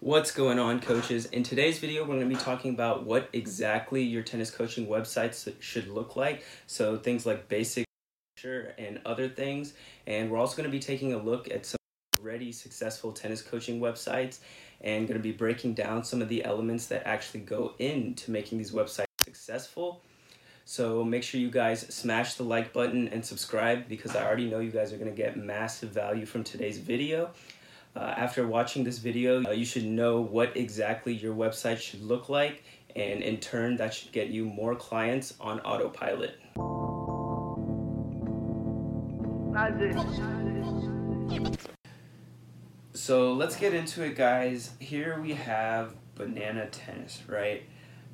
What's going on, coaches? In today's video, we're going to be talking about what exactly your tennis coaching websites should look like. So, things like basic and other things. And we're also going to be taking a look at some already successful tennis coaching websites and going to be breaking down some of the elements that actually go into making these websites successful. So make sure you guys smash the like button and subscribe because I already know you guys are going to get massive value from today's video. Uh, after watching this video, uh, you should know what exactly your website should look like, and in turn, that should get you more clients on autopilot. So let's get into it, guys. Here we have Banana Tennis, right?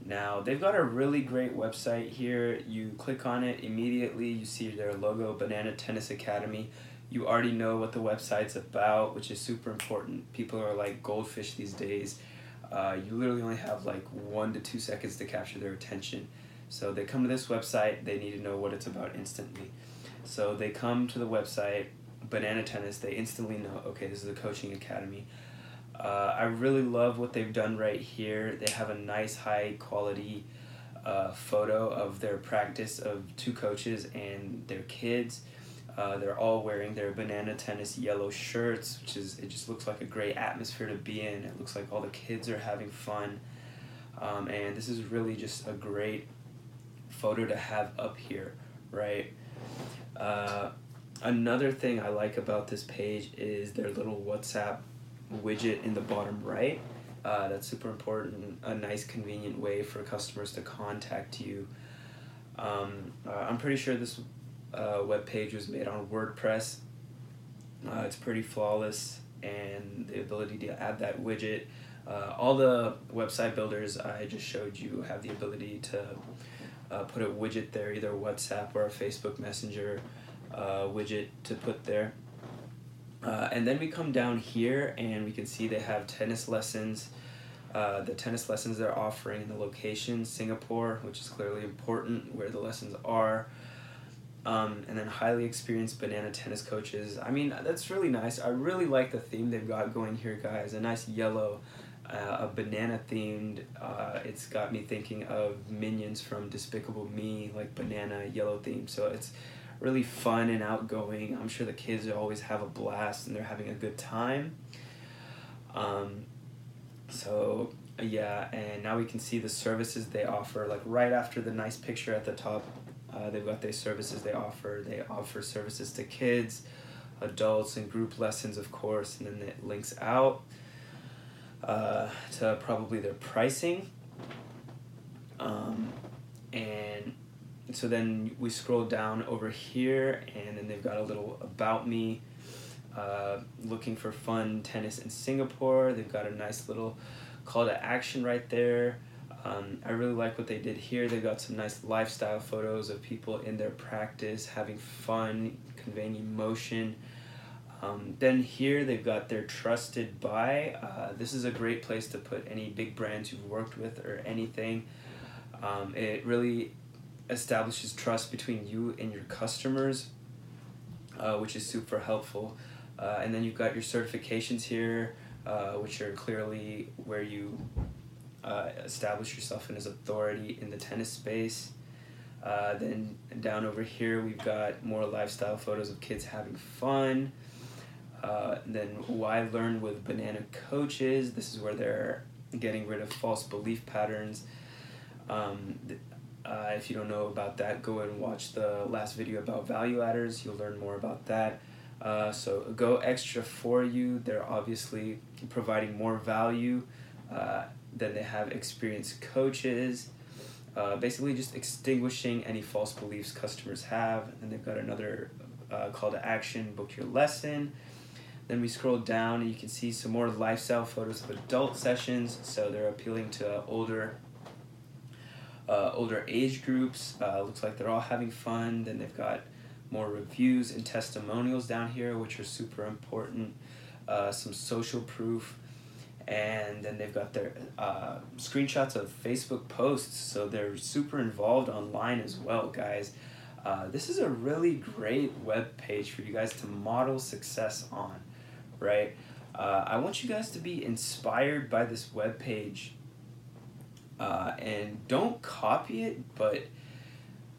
Now, they've got a really great website here. You click on it immediately, you see their logo, Banana Tennis Academy you already know what the website's about, which is super important. People are like goldfish these days. Uh, you literally only have like one to two seconds to capture their attention. So they come to this website, they need to know what it's about instantly. So they come to the website, Banana Tennis, they instantly know, okay, this is a coaching academy. Uh, I really love what they've done right here. They have a nice high quality uh, photo of their practice of two coaches and their kids. Uh, they're all wearing their banana tennis yellow shirts, which is it just looks like a great atmosphere to be in. It looks like all the kids are having fun, um, and this is really just a great photo to have up here, right? Uh, another thing I like about this page is their little WhatsApp widget in the bottom right. Uh, that's super important. A nice, convenient way for customers to contact you. Um, uh, I'm pretty sure this uh, web page was made on WordPress. Uh, it's pretty flawless, and the ability to add that widget. Uh, all the website builders I just showed you have the ability to uh, put a widget there, either WhatsApp or a Facebook Messenger uh, widget to put there. Uh, and then we come down here and we can see they have tennis lessons. Uh, the tennis lessons they're offering in the location, Singapore, which is clearly important where the lessons are um, and then highly experienced banana tennis coaches. I mean, that's really nice. I really like the theme they've got going here, guys. A nice yellow, uh, a banana themed. Uh, it's got me thinking of minions from Despicable Me, like banana yellow theme. So it's really fun and outgoing. I'm sure the kids always have a blast and they're having a good time. Um, so yeah, and now we can see the services they offer, like right after the nice picture at the top uh, they've got their services they offer. They offer services to kids, adults, and group lessons, of course, and then it links out uh, to probably their pricing. Um, and so then we scroll down over here, and then they've got a little about me. Uh, looking for fun tennis in Singapore. They've got a nice little call to action right there. Um, I really like what they did here. They've got some nice lifestyle photos of people in their practice having fun, conveying emotion. Um, then here they've got their trusted by. Uh, this is a great place to put any big brands you've worked with or anything. Um, it really establishes trust between you and your customers, uh, which is super helpful. Uh, and then you've got your certifications here, uh, which are clearly where you uh, establish yourself in his authority in the tennis space. Uh, then down over here, we've got more lifestyle photos of kids having fun. Uh, then why learn with banana coaches? This is where they're getting rid of false belief patterns. Um, uh, if you don't know about that, go and watch the last video about value ladders. You'll learn more about that. Uh, so go extra for you. They're obviously providing more value. Uh, then they have experienced coaches, uh, basically just extinguishing any false beliefs customers have. And they've got another uh, call to action book your lesson. Then we scroll down and you can see some more lifestyle photos of adult sessions. So they're appealing to older uh, older age groups. Uh, looks like they're all having fun. Then they've got more reviews and testimonials down here, which are super important. Uh, some social proof and then they've got their uh, screenshots of Facebook posts, so they're super involved online as well, guys. Uh, this is a really great web page for you guys to model success on, right? Uh, I want you guys to be inspired by this web page, uh, and don't copy it, but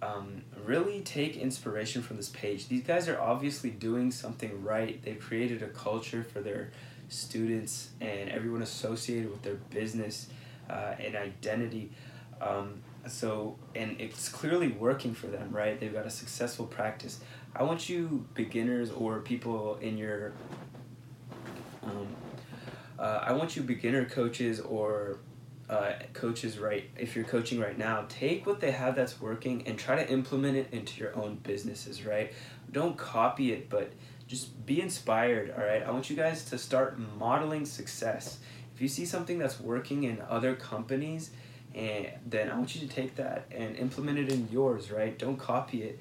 um, really take inspiration from this page. These guys are obviously doing something right. They've created a culture for their students and everyone associated with their business uh, and identity. Um, so, and it's clearly working for them, right? They've got a successful practice. I want you beginners or people in your, um, uh, I want you beginner coaches or uh, coaches right if you're coaching right now take what they have that's working and try to implement it into your own businesses right don't copy it but just be inspired all right? I want you guys to start modeling success. If you see something that's working in other companies and then i want you to take that and implement it in yours right? Don't copy it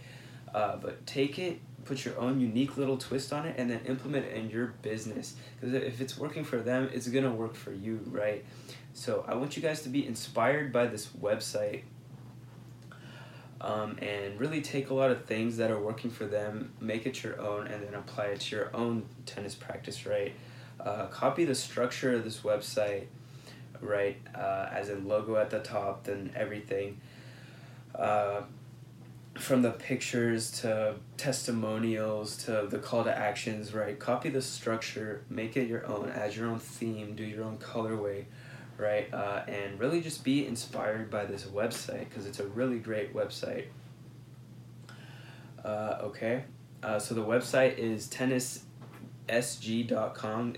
uh, but take it put your own unique little twist on it and then implement it in your business. Because if it's working for them it's to work for you right? So i want you guys to be inspired by this website um, and really take a lot of things that are working for them make it your own and then apply it to your own tennis practice right uh, copy the structure of this website right uh, as a logo at the top then everything uh, from the pictures to testimonials to the call to actions, right? Copy the structure, make it your own, add your own theme, do your own colorway, right? Uh, and really just be inspired by this website because it's a really great website. Uh, okay, uh, so the website is tennissg.com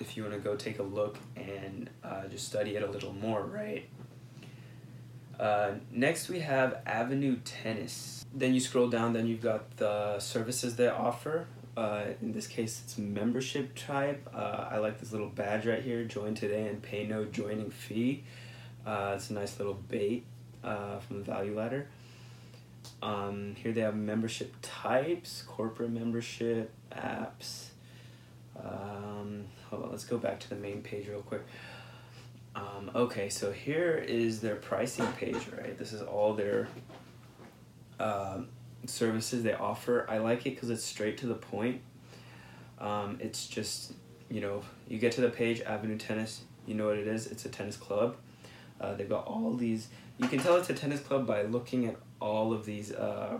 if you want to go take a look and uh, just study it a little more, right? Uh, next, we have Avenue Tennis. Then you scroll down, then you've got the services they offer. Uh, in this case, it's membership type. Uh, I like this little badge right here join today and pay no joining fee. Uh, it's a nice little bait uh, from the value ladder. Um, here they have membership types, corporate membership, apps. Um, hold on, let's go back to the main page real quick. Um, okay, so here is their pricing page, right? This is all their um, services they offer. I like it because it's straight to the point. Um, it's just, you know, you get to the page, Avenue Tennis, you know what it is. It's a tennis club. Uh, they've got all these, you can tell it's a tennis club by looking at all of these uh,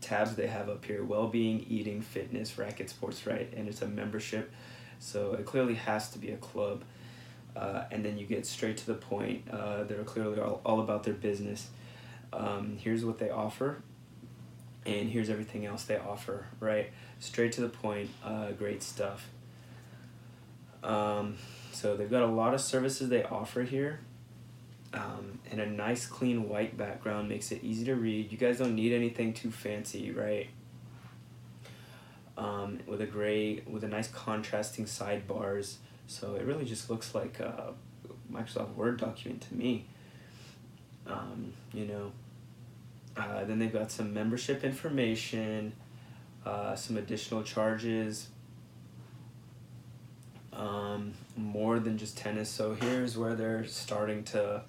tabs they have up here well being, eating, fitness, racket sports, right? And it's a membership. So it clearly has to be a club uh, and then you get straight to the point. Uh, they're clearly all, all about their business. Um, here's what they offer, and here's everything else they offer, right? Straight to the point, uh, great stuff. Um, so they've got a lot of services they offer here. Um, and a nice clean white background makes it easy to read. You guys don't need anything too fancy, right? Um, with a gray, with a nice contrasting sidebars so it really just looks like a Microsoft Word document to me. Um, you know, uh, then they've got some membership information, uh, some additional charges, um, more than just tennis. So here's where they're starting to,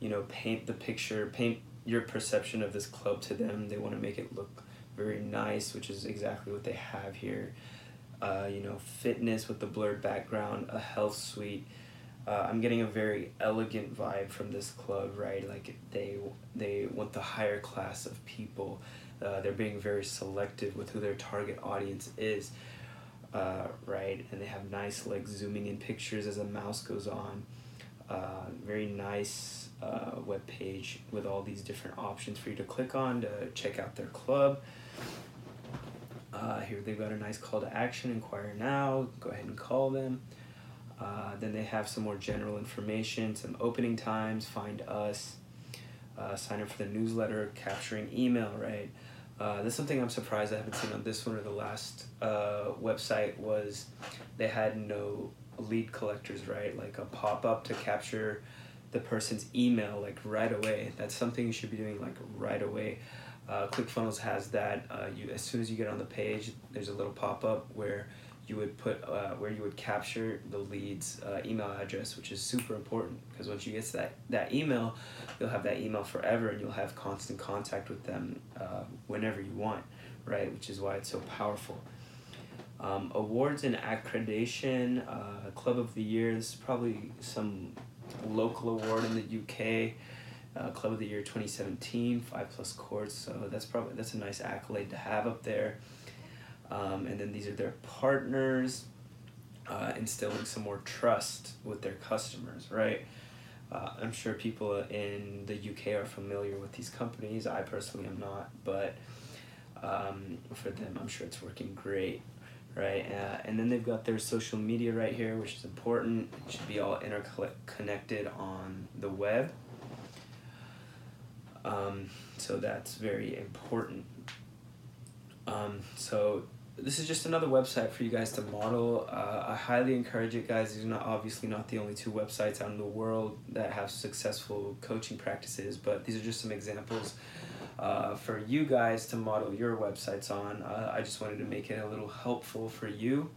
you know, paint the picture, paint your perception of this club to them. They want to make it look very nice, which is exactly what they have here uh, you know, fitness with the blurred background, a health suite. Uh, I'm getting a very elegant vibe from this club, right? Like they they want the higher class of people. Uh, they're being very selective with who their target audience is, uh, right? And they have nice like zooming in pictures as a mouse goes on. Uh, very nice uh, web page with all these different options for you to click on to check out their club. Uh, here they've got a nice call to action, inquire now, go ahead and call them. Uh, then they have some more general information, some opening times, find us, uh, sign up for the newsletter, capturing email, right? Uh, that's something I'm surprised I haven't seen on this one or the last uh, website was they had no lead collectors, right? Like a pop up to capture the person's email like right away. That's something you should be doing like right away. Uh, ClickFunnels has that. Uh, you as soon as you get on the page, there's a little pop up where you would put uh, where you would capture the lead's uh, email address, which is super important because once you get that that email, you'll have that email forever, and you'll have constant contact with them uh, whenever you want, right? Which is why it's so powerful. Um, awards and accreditation, uh, Club of the Year. This is probably some local award in the UK. Uh, Club of the Year 2017, five plus courts. So that's probably that's a nice accolade to have up there. Um, and then these are their partners, uh, instilling some more trust with their customers, right? Uh, I'm sure people in the UK are familiar with these companies. I personally am not, but um, for them, I'm sure it's working great, right? Uh, and then they've got their social media right here, which is important. It should be all interconnected on the web. Um, so that's very important. Um, so this is just another website for you guys to model. Uh, I highly encourage it, guys. These are not obviously not the only two websites out in the world that have successful coaching practices, but these are just some examples uh, for you guys to model your websites on. Uh, I just wanted to make it a little helpful for you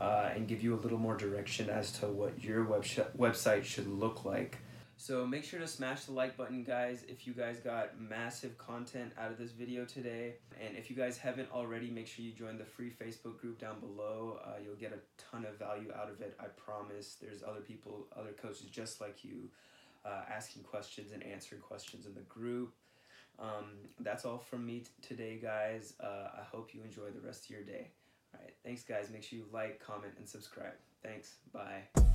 uh, and give you a little more direction as to what your web website should look like. So make sure to smash the like button, guys, if you guys got massive content out of this video today. And if you guys haven't already, make sure you join the free Facebook group down below. Uh, you'll get a ton of value out of it, I promise. There's other people, other coaches just like you, uh, asking questions and answering questions in the group. Um, that's all from me today, guys. Uh, I hope you enjoy the rest of your day. All right, thanks, guys. Make sure you like, comment, and subscribe. Thanks. Bye.